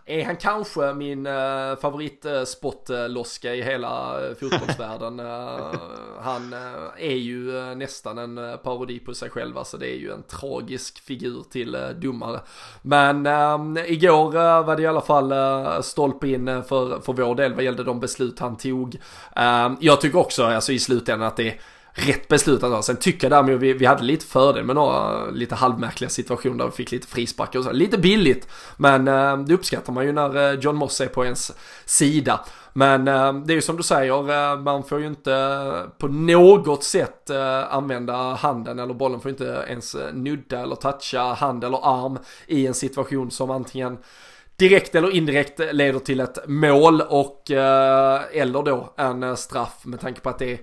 är han kanske min uh, favoritspotloska i hela uh, fotbollsvärlden. Uh, han är ju nästan en parodi på sig själv, alltså det är ju en tragisk figur till domare. Men igår var det i alla fall stolpe in för, för vår del vad gällde de beslut han tog. jag tycker också, alltså i slutändan att det är rätt beslut att ta. Sen tycker jag därmed vi, vi hade lite fördel med några lite halvmärkliga situationer där vi fick lite frisparkar och så. Lite billigt, men eh, det uppskattar man ju när eh, John Moss är på ens sida. Men eh, det är ju som du säger, eh, man får ju inte eh, på något sätt eh, använda handen eller bollen får inte ens eh, nudda eller toucha hand eller arm i en situation som antingen direkt eller indirekt leder till ett mål och eh, eller då en straff med tanke på att det är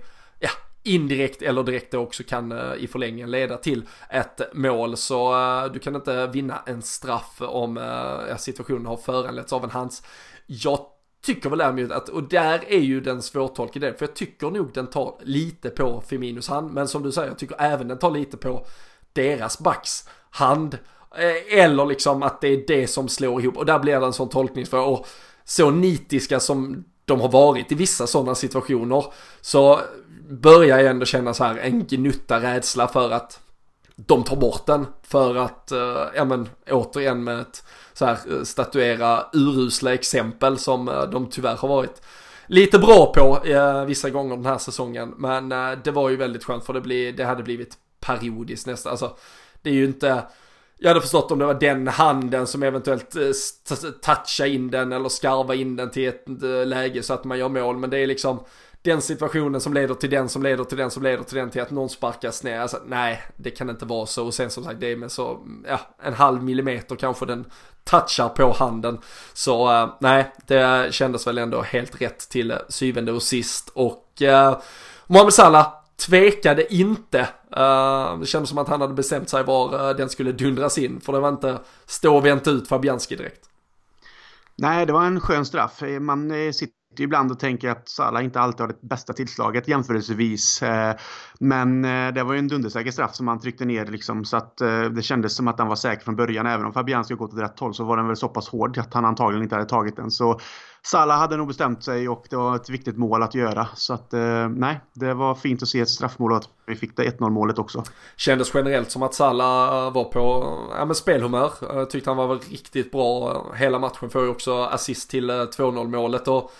indirekt eller direkt också kan eh, i förlängningen leda till ett mål. Så eh, du kan inte vinna en straff om eh, situationen har föranletts av en hands. Jag tycker väl däremot att, och där är ju den svårtolkade för jag tycker nog den tar lite på Feminos hand, men som du säger, jag tycker även den tar lite på deras backs hand. Eller liksom att det är det som slår ihop och där blir det en sån tolkningsfråga. Och så nitiska som de har varit i vissa sådana situationer så börjar jag ändå känna så här en gnutta rädsla för att de tar bort den för att, eh, ja men återigen med ett så här eh, statuera urusla exempel som eh, de tyvärr har varit lite bra på vissa gånger den här säsongen. Men det var ju väldigt skönt för det, bli, det hade blivit periodiskt nästan. Alltså, det är ju inte, jag hade förstått om det var den handen som eventuellt eh, touchar in den eller skarva in den till ett eh, läge så att man gör mål. Men det är liksom, den situationen som leder till den som leder till den som leder till den till att någon sparkas ner. Alltså, nej, det kan inte vara så. Och sen som sagt, det är med så, mm, ja, en halv millimeter kanske den touchar på handen. Så uh, nej, det kändes väl ändå helt rätt till syvende och sist. Och uh, Mohamed Salah tvekade inte. Uh, det kändes som att han hade bestämt sig var eh, den skulle dundras in. För det var inte stå och vänta ut Fabianski direkt. Nej, det var en skön straff. Eh, man sitter ibland och tänker att Salah inte alltid har det bästa tillslaget jämförelsevis. Men eh, det var ju en dundersäker straff som han tryckte ner liksom, så att eh, det kändes som att han var säker från början. Även om Fabian skulle gått åt rätt håll så var den väl så pass hård att han antagligen inte hade tagit den. Så Salah hade nog bestämt sig och det var ett viktigt mål att göra. Så att eh, nej, det var fint att se ett straffmål och att vi fick det 1-0 målet också. Kändes generellt som att Salah eh, var på ja, men spelhumör. Jag tyckte han var riktigt bra hela matchen. Får ju också assist till eh, 2-0 målet och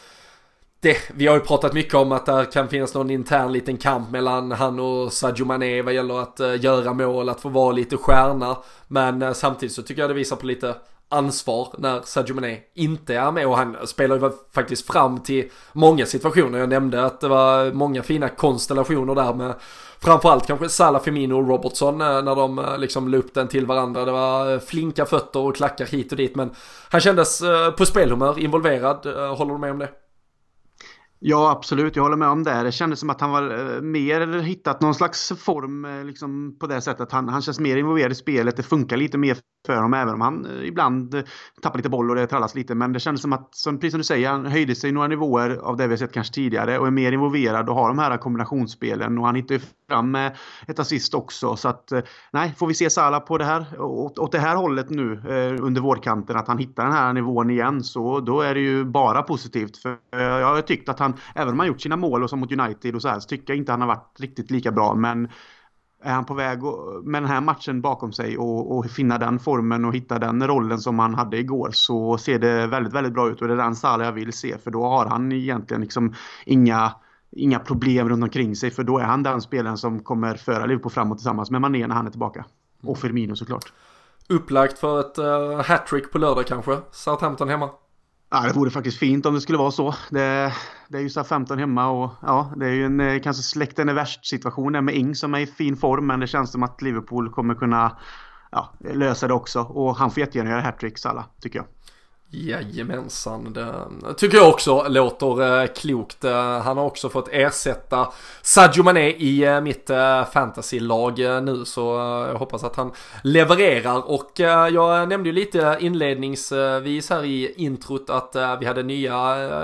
det, vi har ju pratat mycket om att det kan finnas någon intern liten kamp mellan han och Sadio Mané vad gäller att eh, göra mål, att få vara lite stjärna. Men eh, samtidigt så tycker jag det visar på lite ansvar när Sadio Mané inte är med och han spelar ju faktiskt fram till många situationer. Jag nämnde att det var många fina konstellationer där med framförallt kanske Salah, Firmino och Robertson eh, när de liksom la upp den till varandra. Det var flinka fötter och klackar hit och dit men han kändes på spelhumör, involverad. Håller du med om det? Ja, absolut. Jag håller med om det. Det kändes som att han var eh, mer, mer hittat någon slags form eh, liksom, på det sättet. Han, han känns mer involverad i spelet. Det funkar lite mer för honom även om han eh, ibland tappar lite boll och det trallas lite. Men det kändes som att, som, precis som du säger, han höjde sig några nivåer av det vi sett kanske tidigare och är mer involverad och har de här kombinationsspelen. Och han hittar ju fram med ett assist också. Så att, nej, får vi se Salah på det här, åt, åt det här hållet nu under vårkanten, att han hittar den här nivån igen, så då är det ju bara positivt. För jag har tyckt att han även om han gjort sina mål och som mot United och så här, så tycker jag inte han har varit riktigt lika bra. Men är han på väg med den här matchen bakom sig och, och, finna den formen och hitta den rollen som han hade igår så ser det väldigt, väldigt bra ut och det är den Salah jag vill se för då har han egentligen liksom inga inga problem runt omkring sig för då är han den spelaren som kommer föra Liverpool framåt tillsammans med Mané när han är tillbaka. Och Firmino såklart. Upplagt för ett uh, hattrick på lördag kanske? Southampton hemma? Ja, det vore faktiskt fint om det skulle vara så. Det, det är ju så 15 hemma och ja, det är ju en eh, kanske släkten är värst situation med Ing som är i fin form. Men det känns som att Liverpool kommer kunna ja, lösa det också. Och han får jättegärna göra hattrick, alla tycker jag. Jajamensan, det tycker jag också låter eh, klokt. Eh, han har också fått ersätta Sadio Mané i eh, mitt fantasylag nu så jag hoppas att han levererar och jag nämnde ju lite inledningsvis här i introt att vi hade nya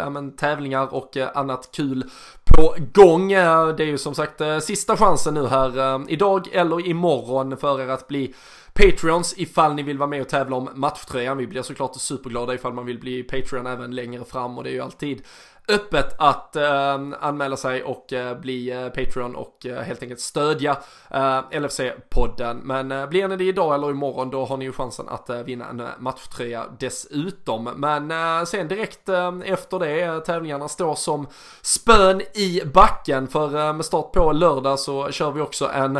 men, tävlingar och annat kul på gång. Det är ju som sagt sista chansen nu här idag eller imorgon för er att bli Patreons ifall ni vill vara med och tävla om matchtröjan. Vi blir såklart superglada ifall man vill bli Patreon även längre fram och det är ju alltid öppet att eh, anmäla sig och eh, bli eh, Patreon och eh, helt enkelt stödja eh, LFC-podden. Men eh, blir ni det idag eller imorgon då har ni ju chansen att eh, vinna en eh, matchtröja dessutom. Men eh, sen direkt efter det, tävlingarna står som spön i backen för med start på lördag så kör vi också en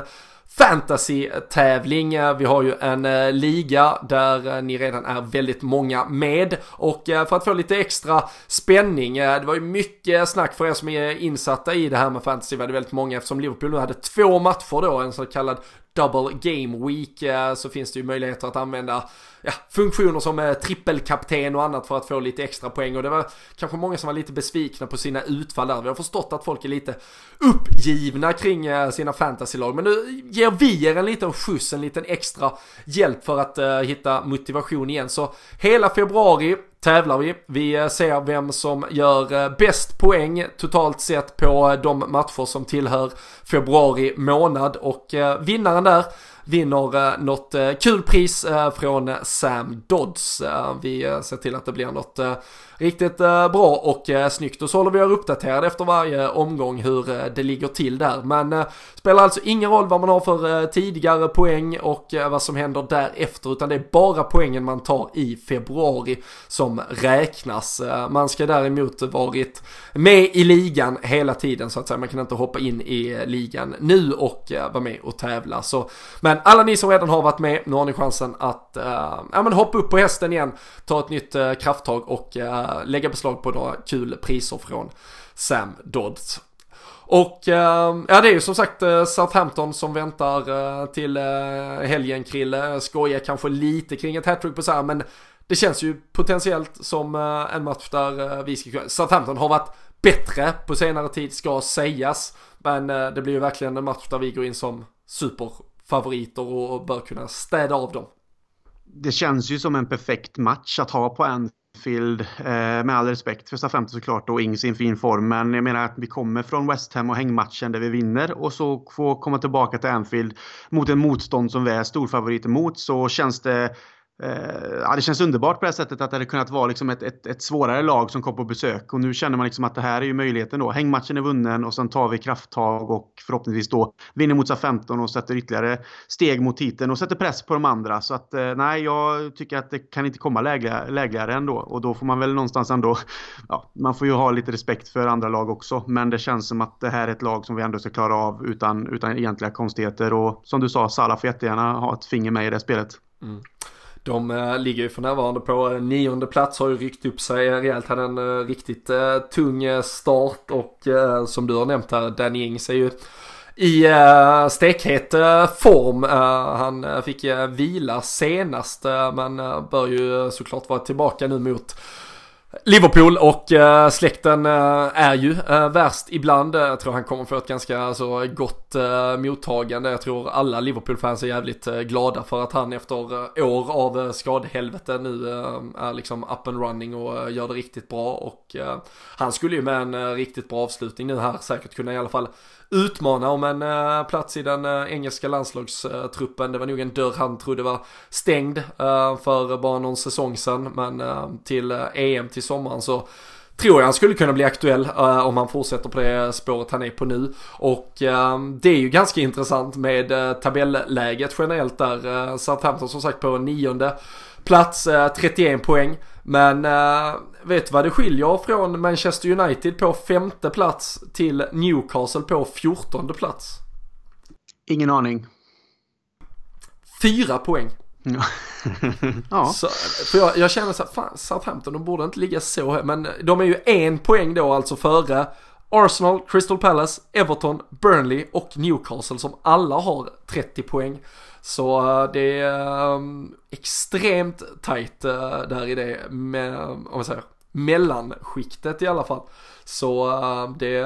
fantasy-tävling. Vi har ju en eh, liga där eh, ni redan är väldigt många med och eh, för att få lite extra spänning, eh, det var ju mycket snack för er som är insatta i det här med fantasy, var det väldigt många eftersom Liverpool nu hade två matcher då, en så kallad double game week så finns det ju möjligheter att använda ja, funktioner som eh, trippelkapten och annat för att få lite extra poäng och det var kanske många som var lite besvikna på sina utfall där. Vi har förstått att folk är lite uppgivna kring eh, sina fantasylag men nu ger vi er en liten skjuts, en liten extra hjälp för att uh, hitta motivation igen. Så hela februari tävlar vi. Vi eh, ser vem som gör eh, bäst poäng totalt sett på eh, de matcher som tillhör februari månad och vinnaren där vinner något kul pris från Sam Dodds. Vi ser till att det blir något riktigt eh, bra och eh, snyggt och så håller vi er uppdaterade efter varje omgång hur eh, det ligger till där. Men spelar alltså ingen roll vad man har för tidigare poäng och vad som händer därefter utan det är bara poängen man tar i februari som räknas. Man ska däremot varit med i ligan hela tiden så att säga. Man kan inte hoppa in i ligan nu och vara med och tävla. Så, men alla ni som redan har varit med, nu har ni chansen att uh, ja, men hoppa upp på hästen igen, ta ett nytt uh, krafttag och lägga beslag på några kul priser från Sam Dodds. Och eh, ja, det är ju som sagt eh, Southampton som väntar eh, till helgen Krille. Skojar kanske lite kring ett hattrick på så här, men det känns ju potentiellt som en match där vi ska kunna... Southampton har varit bättre på senare tid ska sägas. Men det blir ju verkligen en match där vi går in som superfavoriter och bör kunna städa av dem. Det känns ju som en perfekt match att ha på en Anfield eh, med all respekt för Southampton såklart och Ings i en fin form. Men jag menar att vi kommer från West Ham och hängmatchen där vi vinner och så få komma tillbaka till Anfield mot en motstånd som vi är storfavorit emot. så känns det Eh, ja, det känns underbart på det här sättet att det hade kunnat vara liksom ett, ett, ett, svårare lag som kom på besök. Och nu känner man liksom att det här är ju möjligheten då. Hängmatchen är vunnen och sen tar vi krafttag och förhoppningsvis då vinner mot 15 och sätter ytterligare steg mot titeln och sätter press på de andra. Så att eh, nej, jag tycker att det kan inte komma lägligare, lägligare ändå. Och då får man väl någonstans ändå, ja, man får ju ha lite respekt för andra lag också. Men det känns som att det här är ett lag som vi ändå ska klara av utan, utan egentliga konstigheter. Och som du sa, Salah får jättegärna ha ett finger med i det spelet. Mm. De äh, ligger ju för närvarande på äh, nionde plats, har ju ryckt upp sig rejält, hade en äh, riktigt tung start och som du har nämnt här, Danny Ings är ju i stekhet form. Han fick vila senast men bör ju såklart vara tillbaka nu mot Liverpool och uh, släkten uh, är ju uh, värst ibland. Jag tror han kommer få ett ganska alltså, gott mottagande. Jag tror alla Liverpool-fans är jävligt glada för att han efter år av skadehelvete nu är liksom up and running och gör det riktigt bra. Och han skulle ju med en riktigt bra avslutning nu här säkert kunna i alla fall utmana om en uh, plats i den uh, engelska landslagstruppen. Det var nog en dörr han trodde var stängd uh, för bara någon säsong sedan. Men till EM till sommaren så tror jag han skulle kunna bli aktuell uh, om han fortsätter på det spåret han är på nu. Och uh, det är ju ganska intressant med uh, tabelläget generellt där. Southampton som sagt på nionde plats, 31 poäng. Men äh, vet du vad det skiljer från Manchester United på femte plats till Newcastle på fjortonde plats? Ingen aning. Fyra poäng. ja. Så, för jag, jag känner så här, fan Southampton de borde inte ligga så högt. Men de är ju en poäng då alltså före Arsenal, Crystal Palace, Everton, Burnley och Newcastle som alla har 30 poäng. Så eh, det är um, extremt tajt uh, eh, där i det, med, om man säger, mellanskiktet i alla fall. Så uh, det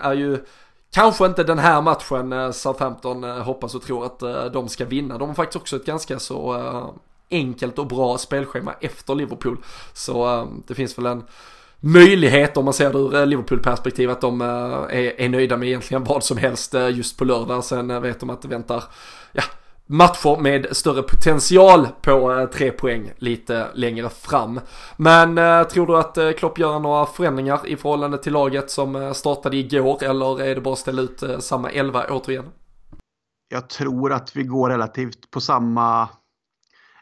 är ju Kanske inte den här matchen Southampton hoppas och tror att de ska vinna. De har faktiskt också ett ganska så enkelt och bra spelschema efter Liverpool. Så ehm, det finns väl en möjlighet om man ser det ur Liverpool-perspektiv att de är nöjda med egentligen vad som helst just på lördag. Sen vet de att det väntar, ja, matcher med större potential på eh, tre poäng lite längre fram. Men eh, tror du att eh, Klopp gör några förändringar i förhållande till laget som startade igår eller är det bara att ställa ut samma elva återigen? Jag tror att vi går relativt på samma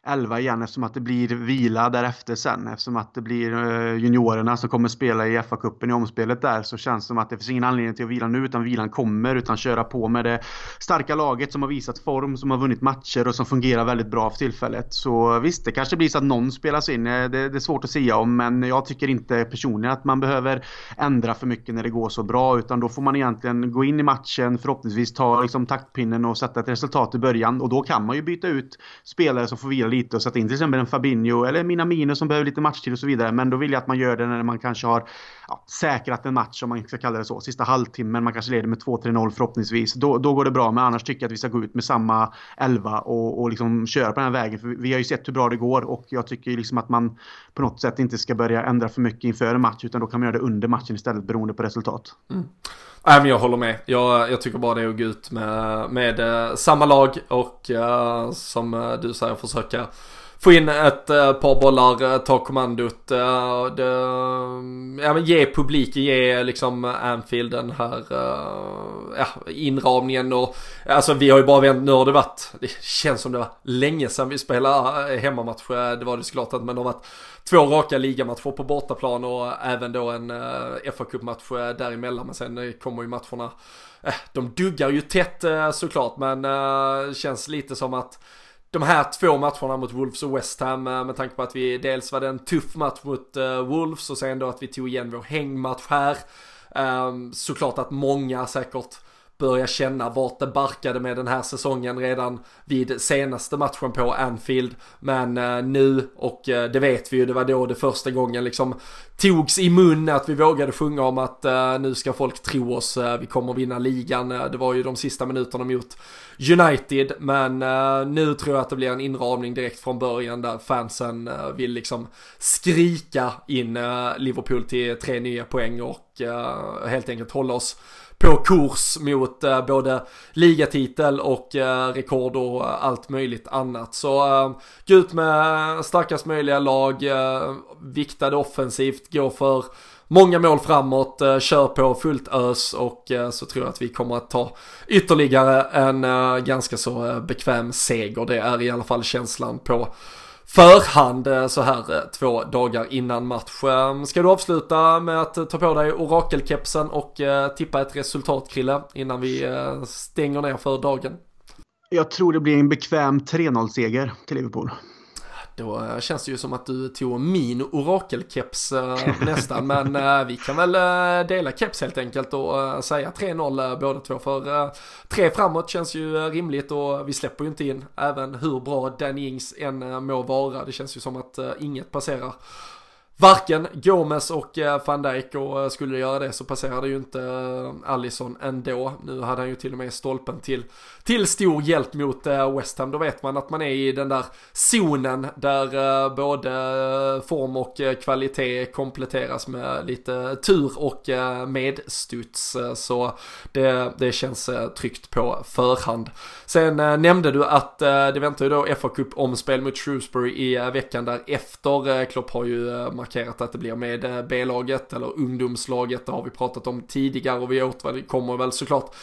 11 igen eftersom att det blir vila därefter sen. Eftersom att det blir eh, juniorerna som kommer spela i FA-cupen i omspelet där så känns det som att det finns ingen anledning till att vila nu utan vilan kommer utan köra på med det starka laget som har visat form, som har vunnit matcher och som fungerar väldigt bra för tillfället. Så visst, det kanske blir så att någon spelas in. Eh, det, det är svårt att säga om men jag tycker inte personligen att man behöver ändra för mycket när det går så bra utan då får man egentligen gå in i matchen, förhoppningsvis ta liksom, taktpinnen och sätta ett resultat i början och då kan man ju byta ut spelare som får vila lite och sätta in till exempel en Fabinho eller Minamino som behöver lite matchtid och så vidare. Men då vill jag att man gör det när man kanske har ja, säkrat en match om man ska kalla det så. Sista halvtimmen, man kanske leder med 2-3-0 förhoppningsvis. Då, då går det bra. Men annars tycker jag att vi ska gå ut med samma 11 och, och liksom köra på den här vägen. För vi har ju sett hur bra det går och jag tycker liksom att man på något sätt inte ska börja ändra för mycket inför en match utan då kan man göra det under matchen istället beroende på resultat. Mm. Nej men jag håller med. Jag, jag tycker bara det är att gå ut med, med eh, samma lag och uh, som eh, du säger försöka få in ett eh, par bollar, eh, ta kommandot. Eh, det, mm, ja, men ge publiken, ge liksom Anfield den här ja, inramningen och alltså vi har ju bara vänt, nu har det varit, det känns som det var länge sedan vi spelade hemmamatch. Det var det såklart att men det har varit två raka ligamatcher på bortaplan och även då en fa Cup-match däremellan. Men sen kommer ju matcherna, de duggar ju tätt såklart men känns lite som att de här två matcherna mot Wolves och West Ham eh, med tanke på att vi dels var det en tuff match mot eh, Wolves och sen då att vi tog igen vår hängmatch här. Ehm, såklart att många säkert börja känna vart det barkade med den här säsongen redan vid senaste matchen på Anfield. Men eh, nu, och eh, det vet vi ju, det var då det första gången liksom togs i mun att vi vågade sjunga om att eh, nu ska folk tro oss, eh, vi kommer vinna ligan. Eh, det var ju de sista minuterna mot United, men eh, nu tror jag att det blir en inramning direkt från början där fansen eh, vill liksom skrika in eh, Liverpool till tre nya poäng och helt enkelt hålla oss på kurs mot eh, både ligatitel och eh, rekord och eh, allt möjligt annat. Så eh, gå ut med starkast möjliga lag, eh, viktade offensivt, gå för många mål framåt, eh, kör på fullt ös och eh, så tror jag att vi kommer att ta ytterligare en eh, ganska så eh, bekväm seger. Det är i alla fall känslan på förhand eh, så här eh, två dagar innan match. Ska du avsluta med att eh, ta på dig orakelkepsen och tippa ett resultat Krille innan vi stänger ner för dagen? Jag tror det blir en bekväm 3-0-seger till Liverpool. Då eh, känns det ju som att du tog min orakelkeps äh, nästan. men äh, vi kan väl dela keps helt enkelt och säga 3-0 båda två. För tre framåt känns ju rimligt och vi släpper ju inte in även hur bra Danny Ings än må vara. Det känns ju som att inget passerar varken Gomes och eh, van Dijk och eh, skulle det göra det så passerade ju inte eh, Allison ändå. Nu hade han ju till och med stolpen till, till stor hjälp mot West Ham. Då vet man att man är i den där zonen där både form och kvalitet kompletteras med lite tur och medstuds. Så det, det känns tryggt på förhand. Sen nämnde du att det väntar ju då FA Cup omspel mot Shrewsbury i veckan därefter. Klopp har ju markerat att det blir med eh, B-laget eller ungdomslaget. Det har vi pratat om tidigare och vi återkommer väl såklart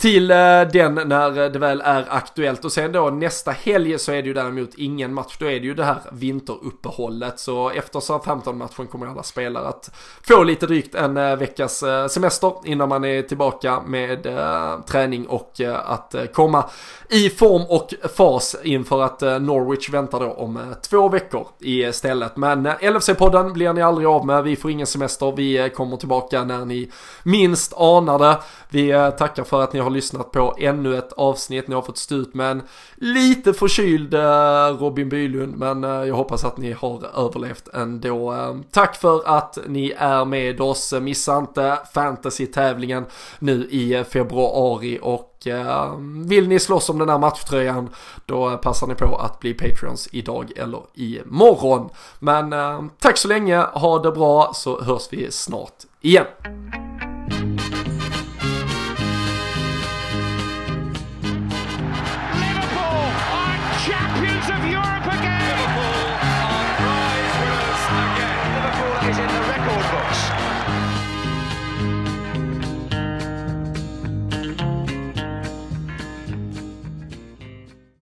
till eh, den när det väl är aktuellt. Och sen då nästa helg så är det ju däremot ingen match. Då är det ju det här vinteruppehållet. Så efter Southampton-matchen kommer alla spelare att få lite drygt en eh, veckas eh, semester innan man är tillbaka med eh, träning och eh, att eh, komma i form och fas inför att Norwich väntar då om två veckor istället. Men LFC-podden blir ni aldrig av med. Vi får ingen semester. Vi kommer tillbaka när ni minst anar det. Vi tackar för att ni har har lyssnat på ännu ett avsnitt. Ni har fått stut med en lite förkyld eh, Robin Bylund men eh, jag hoppas att ni har överlevt ändå. Eh, tack för att ni är med oss. Missa inte fantasy-tävlingen nu i februari och vill ni slåss om den här matchtröjan då passar ni på att bli Patreons idag eller imorgon. Men tack så länge, ha det bra så hörs vi snart igen.